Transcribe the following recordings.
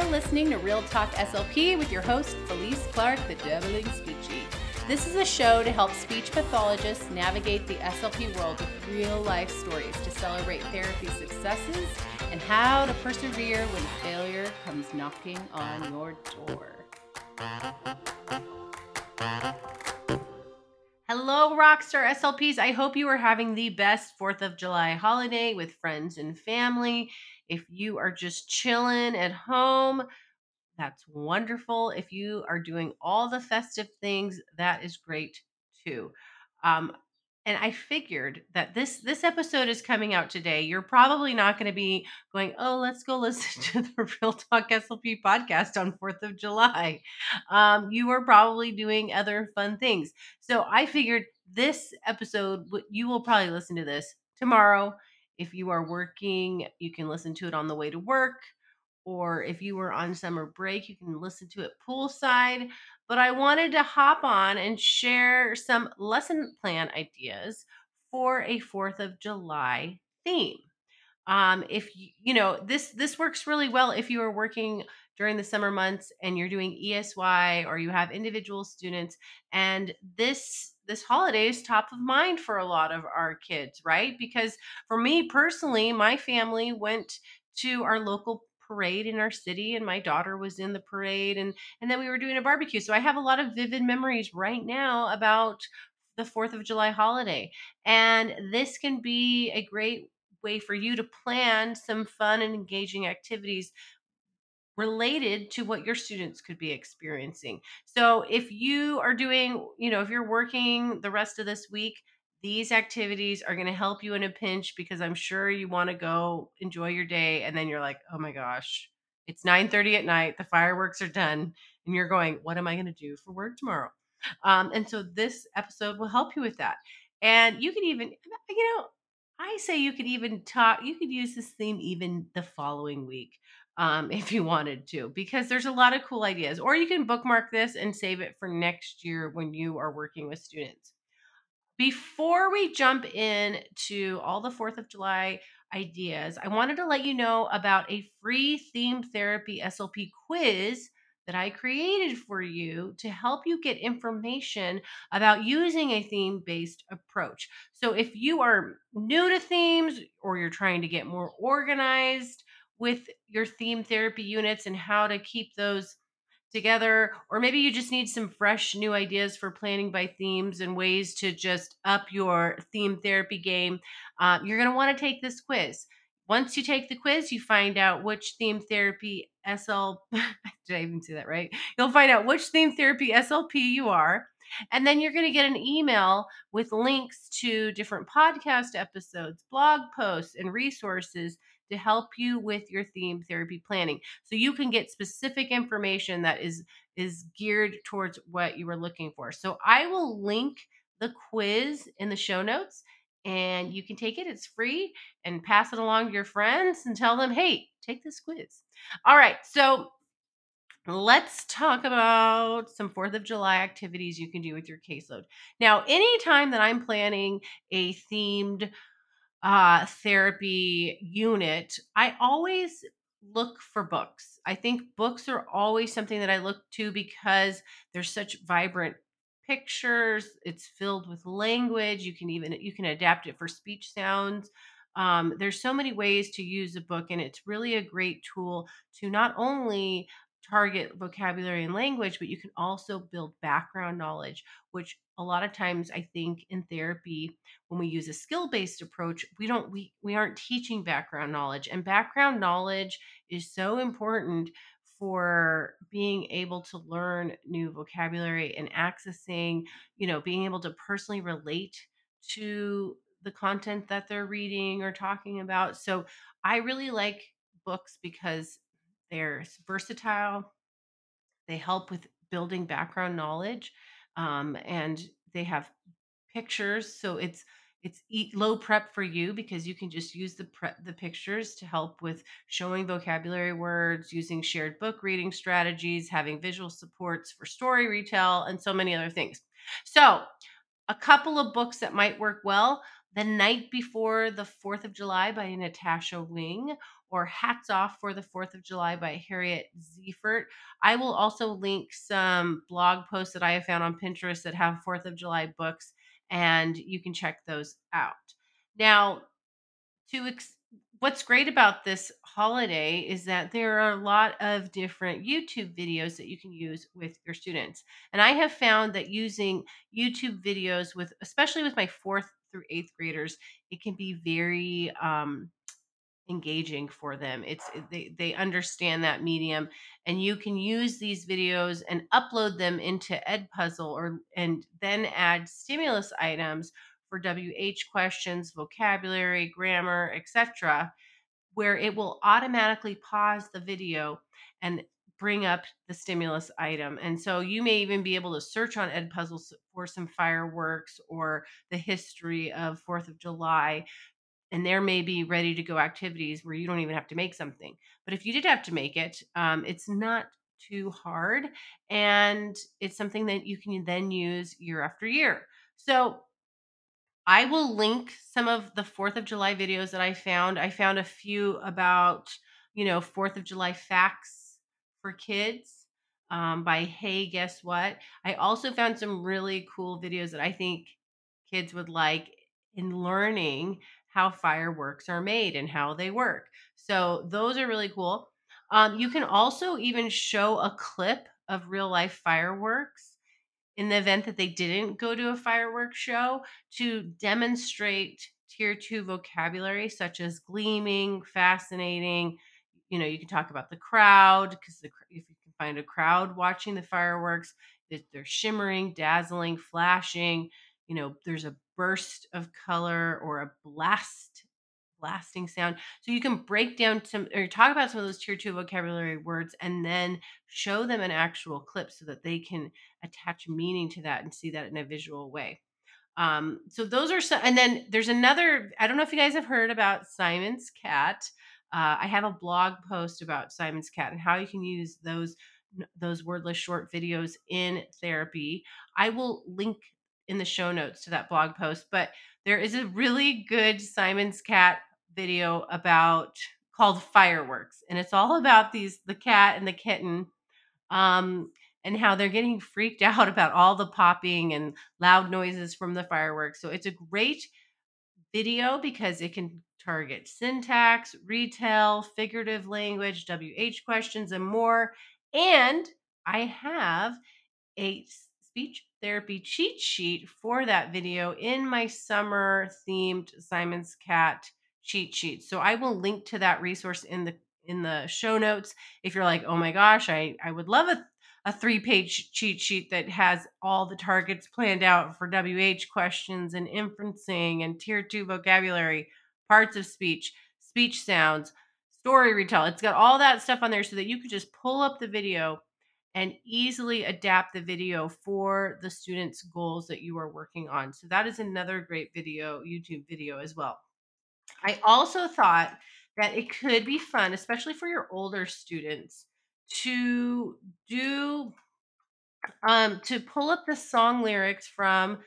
You're listening to Real Talk SLP with your host, Felice Clark, the Dabbling Speechie. This is a show to help speech pathologists navigate the SLP world with real life stories to celebrate therapy successes and how to persevere when failure comes knocking on your door. Hello, Rockstar SLPs. I hope you are having the best 4th of July holiday with friends and family. If you are just chilling at home, that's wonderful. If you are doing all the festive things, that is great too. Um, and I figured that this this episode is coming out today. You're probably not going to be going, "Oh, let's go listen to the Real Talk SLP podcast on 4th of July." Um, you are probably doing other fun things. So I figured this episode you will probably listen to this tomorrow. If you are working, you can listen to it on the way to work or if you were on summer break, you can listen to it poolside. But I wanted to hop on and share some lesson plan ideas for a 4th of July theme. Um, if you, you know this this works really well if you are working during the summer months and you're doing ESY or you have individual students and this this holiday is top of mind for a lot of our kids, right? Because for me personally, my family went to our local parade in our city and my daughter was in the parade and and then we were doing a barbecue so i have a lot of vivid memories right now about the 4th of july holiday and this can be a great way for you to plan some fun and engaging activities related to what your students could be experiencing. So if you are doing, you know, if you're working the rest of this week, these activities are going to help you in a pinch because I'm sure you want to go enjoy your day and then you're like, "Oh my gosh, it's 9:30 at night, the fireworks are done." And you're going, "What am I going to do for work tomorrow?" Um, and so this episode will help you with that. And you can even, you know, I say you could even talk, you could use this theme even the following week um, if you wanted to, because there's a lot of cool ideas. Or you can bookmark this and save it for next year when you are working with students. Before we jump in to all the 4th of July ideas, I wanted to let you know about a free theme therapy SLP quiz that I created for you to help you get information about using a theme based approach. So, if you are new to themes or you're trying to get more organized with your theme therapy units and how to keep those together or maybe you just need some fresh new ideas for planning by themes and ways to just up your theme therapy game uh, you're going to want to take this quiz. Once you take the quiz you find out which theme therapy sl did i even say that right? You'll find out which theme therapy slp you are and then you're going to get an email with links to different podcast episodes blog posts and resources to help you with your theme therapy planning. So you can get specific information that is is geared towards what you were looking for. So I will link the quiz in the show notes and you can take it. It's free and pass it along to your friends and tell them, "Hey, take this quiz." All right. So let's talk about some 4th of July activities you can do with your caseload. Now, anytime that I'm planning a themed uh, therapy unit, I always look for books. I think books are always something that I look to because there's such vibrant pictures. It's filled with language. You can even you can adapt it for speech sounds. Um, there's so many ways to use a book, and it's really a great tool to not only target vocabulary and language, but you can also build background knowledge, which a lot of times I think in therapy, when we use a skill-based approach, we don't we we aren't teaching background knowledge. And background knowledge is so important for being able to learn new vocabulary and accessing, you know, being able to personally relate to the content that they're reading or talking about. So I really like books because they're versatile. They help with building background knowledge, um, and they have pictures. So it's it's low prep for you because you can just use the prep the pictures to help with showing vocabulary words, using shared book reading strategies, having visual supports for story retell, and so many other things. So a couple of books that might work well the Night Before the 4th of July by Natasha Wing or Hats Off for the 4th of July by Harriet Ziefert. I will also link some blog posts that I have found on Pinterest that have 4th of July books, and you can check those out. Now, to ex- what's great about this holiday is that there are a lot of different YouTube videos that you can use with your students. And I have found that using YouTube videos with especially with my 4th through 8th graders, it can be very um engaging for them. It's they they understand that medium and you can use these videos and upload them into Edpuzzle or and then add stimulus items for WH questions, vocabulary, grammar, etc where it will automatically pause the video and bring up the stimulus item. And so you may even be able to search on Ed Edpuzzle for some fireworks or the history of 4th of July and there may be ready to go activities where you don't even have to make something. But if you did have to make it, um, it's not too hard and it's something that you can then use year after year. So I will link some of the 4th of July videos that I found. I found a few about, you know, 4th of July facts for kids um, by Hey, Guess What? I also found some really cool videos that I think kids would like in learning how fireworks are made and how they work. So those are really cool. Um, you can also even show a clip of real life fireworks in the event that they didn't go to a fireworks show to demonstrate tier two vocabulary such as gleaming, fascinating. You know, you can talk about the crowd because if you can find a crowd watching the fireworks, they're shimmering, dazzling, flashing. You know, there's a burst of color or a blast blasting sound. So you can break down some or talk about some of those tier two vocabulary words and then show them an actual clip so that they can attach meaning to that and see that in a visual way. Um, so those are some, and then there's another. I don't know if you guys have heard about Simon's cat. Uh, I have a blog post about Simon's cat and how you can use those those wordless short videos in therapy. I will link in the show notes to that blog post, but there is a really good Simon's cat video about called Fireworks, and it's all about these the cat and the kitten um, and how they're getting freaked out about all the popping and loud noises from the fireworks. So it's a great video because it can target syntax, retell, figurative language, WH questions, and more. And I have a speech therapy cheat sheet for that video in my summer themed Simon's Cat cheat sheet. So I will link to that resource in the in the show notes if you're like, "Oh my gosh, I I would love a a three-page cheat sheet that has all the targets planned out for WH questions and inferencing and tier 2 vocabulary, parts of speech, speech sounds, story retell. It's got all that stuff on there so that you could just pull up the video and easily adapt the video for the students' goals that you are working on. So that is another great video, YouTube video as well. I also thought that it could be fun, especially for your older students, to do um, to pull up the song lyrics from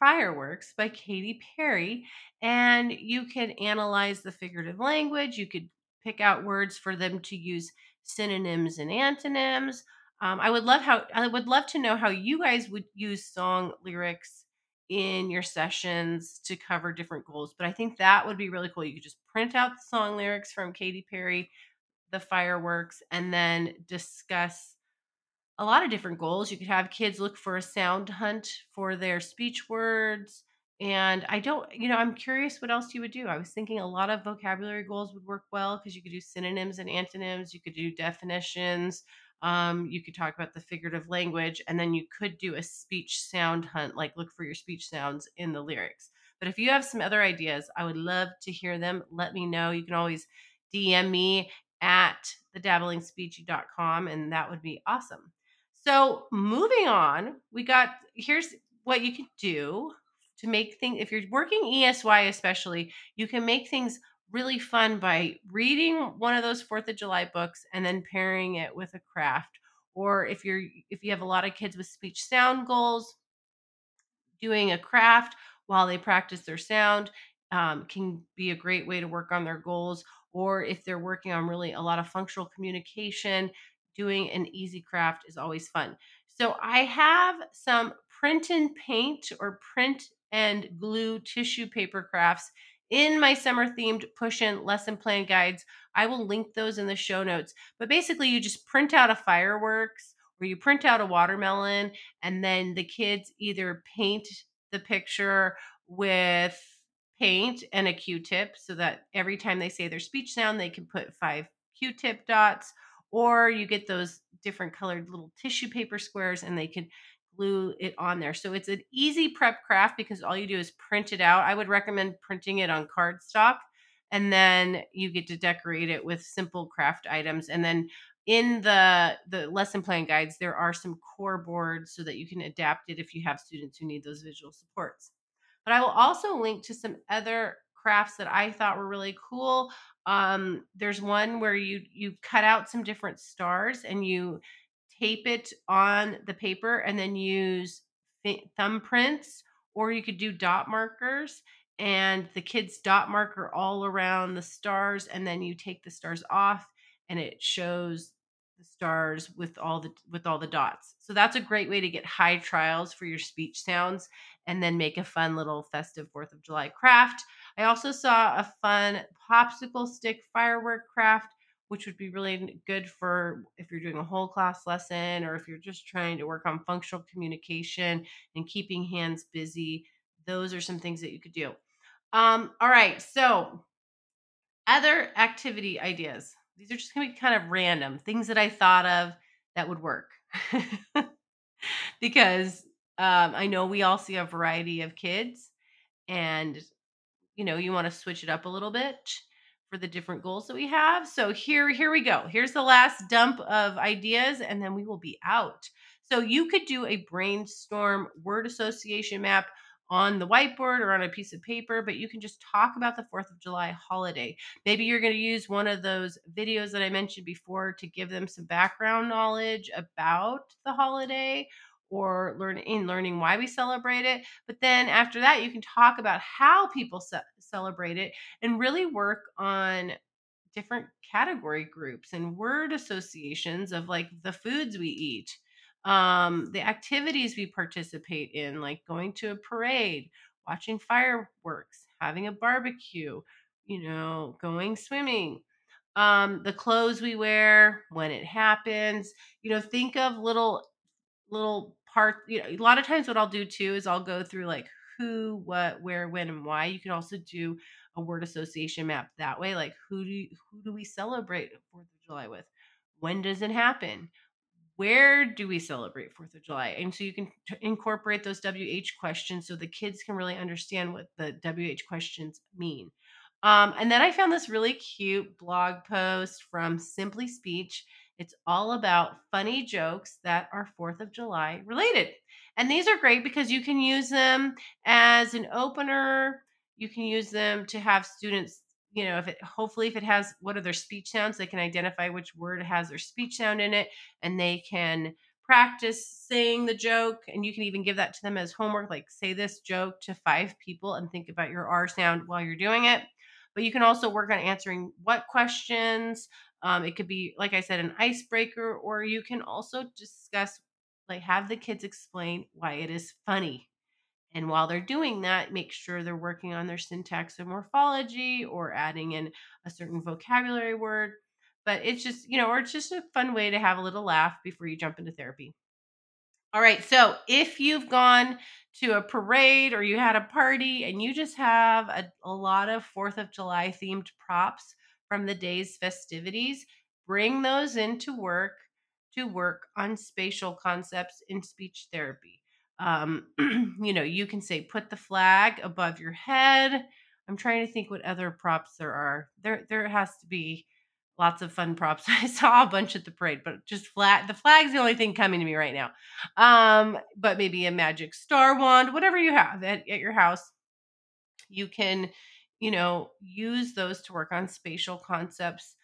Fireworks by Katy Perry, and you could analyze the figurative language. You could pick out words for them to use synonyms and antonyms. Um, I would love how I would love to know how you guys would use song lyrics in your sessions to cover different goals. But I think that would be really cool. You could just print out the song lyrics from Katy Perry, the fireworks, and then discuss a lot of different goals. You could have kids look for a sound hunt for their speech words. And I don't, you know, I'm curious what else you would do. I was thinking a lot of vocabulary goals would work well because you could do synonyms and antonyms, you could do definitions, um, you could talk about the figurative language, and then you could do a speech sound hunt, like look for your speech sounds in the lyrics. But if you have some other ideas, I would love to hear them. Let me know. You can always DM me at thedabblingspeechie.com, and that would be awesome. So moving on, we got here's what you can do to make things if you're working ESY especially, you can make things really fun by reading one of those 4th of July books and then pairing it with a craft. Or if you're if you have a lot of kids with speech sound goals, doing a craft while they practice their sound um, can be a great way to work on their goals. or if they're working on really a lot of functional communication, doing an easy craft is always fun. So I have some print and paint or print and glue tissue paper crafts in my summer themed push in lesson plan guides. I will link those in the show notes. But basically, you just print out a fireworks or you print out a watermelon, and then the kids either paint the picture with paint and a q-tip so that every time they say their speech sound they can put five q-tip dots or you get those different colored little tissue paper squares and they can glue it on there. So it's an easy prep craft because all you do is print it out. I would recommend printing it on cardstock and then you get to decorate it with simple craft items and then in the the lesson plan guides there are some core boards so that you can adapt it if you have students who need those visual supports but i will also link to some other crafts that i thought were really cool um, there's one where you you cut out some different stars and you tape it on the paper and then use th- thumbprints or you could do dot markers and the kids dot marker all around the stars and then you take the stars off and it shows the stars with all the with all the dots. So that's a great way to get high trials for your speech sounds and then make a fun little festive fourth of july craft. I also saw a fun popsicle stick firework craft which would be really good for if you're doing a whole class lesson or if you're just trying to work on functional communication and keeping hands busy those are some things that you could do um, all right. So, other activity ideas. These are just going to be kind of random things that I thought of that would work. because um, I know we all see a variety of kids and you know, you want to switch it up a little bit for the different goals that we have. So here here we go. Here's the last dump of ideas and then we will be out. So you could do a brainstorm word association map on the whiteboard or on a piece of paper, but you can just talk about the 4th of July holiday. Maybe you're going to use one of those videos that I mentioned before to give them some background knowledge about the holiday or learn in learning why we celebrate it. But then after that, you can talk about how people ce- celebrate it and really work on different category groups and word associations of like the foods we eat um the activities we participate in like going to a parade watching fireworks having a barbecue you know going swimming um the clothes we wear when it happens you know think of little little part you know a lot of times what i'll do too is i'll go through like who what where when and why. You can also do a word association map that way like who do you, who do we celebrate fourth of july with? When does it happen? Where do we celebrate fourth of july? And so you can t- incorporate those wh questions so the kids can really understand what the wh questions mean. Um, and then i found this really cute blog post from simply speech it's all about funny jokes that are 4th of July related. And these are great because you can use them as an opener. You can use them to have students, you know, if it hopefully if it has what are their speech sounds, they can identify which word has their speech sound in it and they can practice saying the joke and you can even give that to them as homework like say this joke to five people and think about your r sound while you're doing it but you can also work on answering what questions um, it could be, like I said, an icebreaker, or you can also discuss, like, have the kids explain why it is funny. And while they're doing that, make sure they're working on their syntax and morphology or adding in a certain vocabulary word. But it's just, you know, or it's just a fun way to have a little laugh before you jump into therapy. All right. So if you've gone to a parade or you had a party and you just have a, a lot of 4th of July themed props from the day's festivities, bring those into work to work on spatial concepts in speech therapy. Um, you know, you can say, put the flag above your head. I'm trying to think what other props there are. There, there has to be lots of fun props. I saw a bunch at the parade, but just flat the flag's the only thing coming to me right now. Um, but maybe a magic star wand, whatever you have at, at your house, you can, you know, use those to work on spatial concepts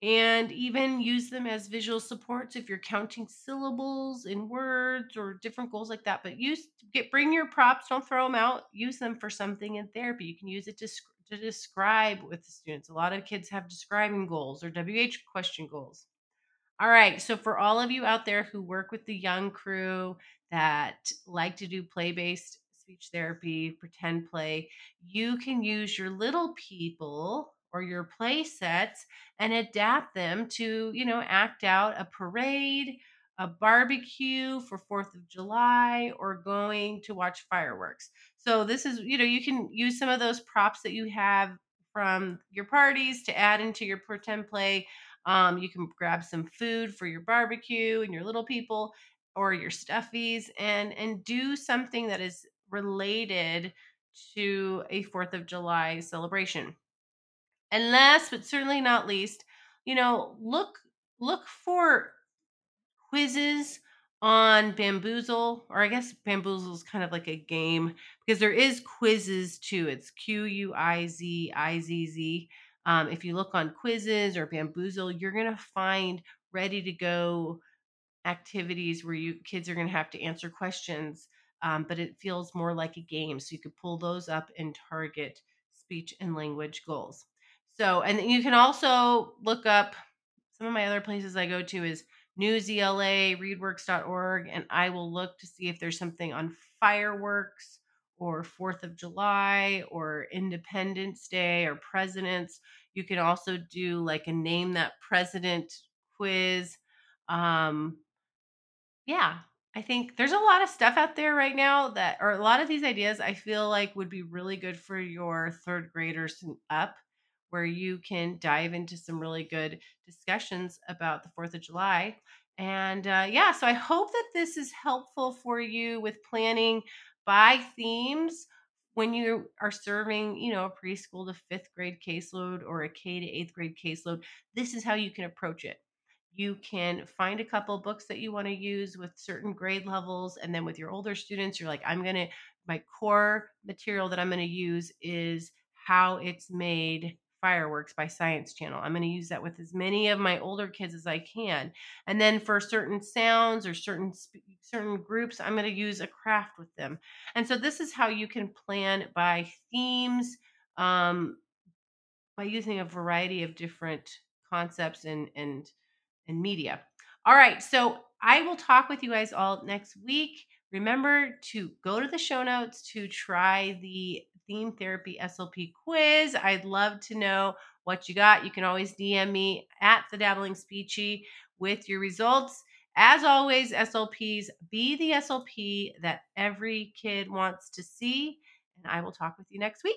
and even use them as visual supports if you're counting syllables in words or different goals like that but use get bring your props don't throw them out use them for something in therapy you can use it to to describe with the students. A lot of kids have describing goals or WH question goals. All right. So, for all of you out there who work with the young crew that like to do play based speech therapy, pretend play, you can use your little people or your play sets and adapt them to, you know, act out a parade, a barbecue for 4th of July, or going to watch fireworks. So, this is, you know, you can use some of those props that you have from your parties to add into your pretend play um, you can grab some food for your barbecue and your little people or your stuffies and and do something that is related to a 4th of July celebration. And last but certainly not least, you know, look look for Quizizz on Baamboozle, or I guess Baamboozle is kind of like a game because there is quizzes too. It's Q U I Z I Z Z. Um, if you look on Quizizz or Baamboozle, you're gonna find ready to go activities where you kids are gonna have to answer questions, um, but it feels more like a game. So you could pull those up and target speech and language goals. So, and you can also look up some of my other places I go to is Newsela, readworks.org, and I will look to see if there's something on fireworks or 4th of July or Independence Day or presidents. You can also do like a name that president quiz. Um, yeah, I think there's a lot of stuff out there right now that, or a lot of these ideas I feel like would be really good for your third graders and up, where you can dive into some really good discussions about the 4th of July. And uh, yeah, so I hope that this is helpful for you with planning by themes when you are serving, you know, a preschool to fifth grade caseload or a K to eighth grade caseload. This is how you can approach it you can find a couple books that you want to use with certain grade levels and then with your older students you're like i'm going to my core material that i'm going to use is how it's made fireworks by science channel. I'm going to use that with as many of my older kids as i can. And then for certain sounds or certain certain groups i'm going to use a craft with them. And so this is how you can plan by themes um, by using a variety of different concepts and and and media. All right, so I will talk with you guys all next week. Remember to go to the show notes to try the theme therapy SLP quiz. I'd love to know what you got. You can always DM me at the dabbling speechie with your results. As always, SLPs, be the SLP that every kid wants to see. And I will talk with you next week.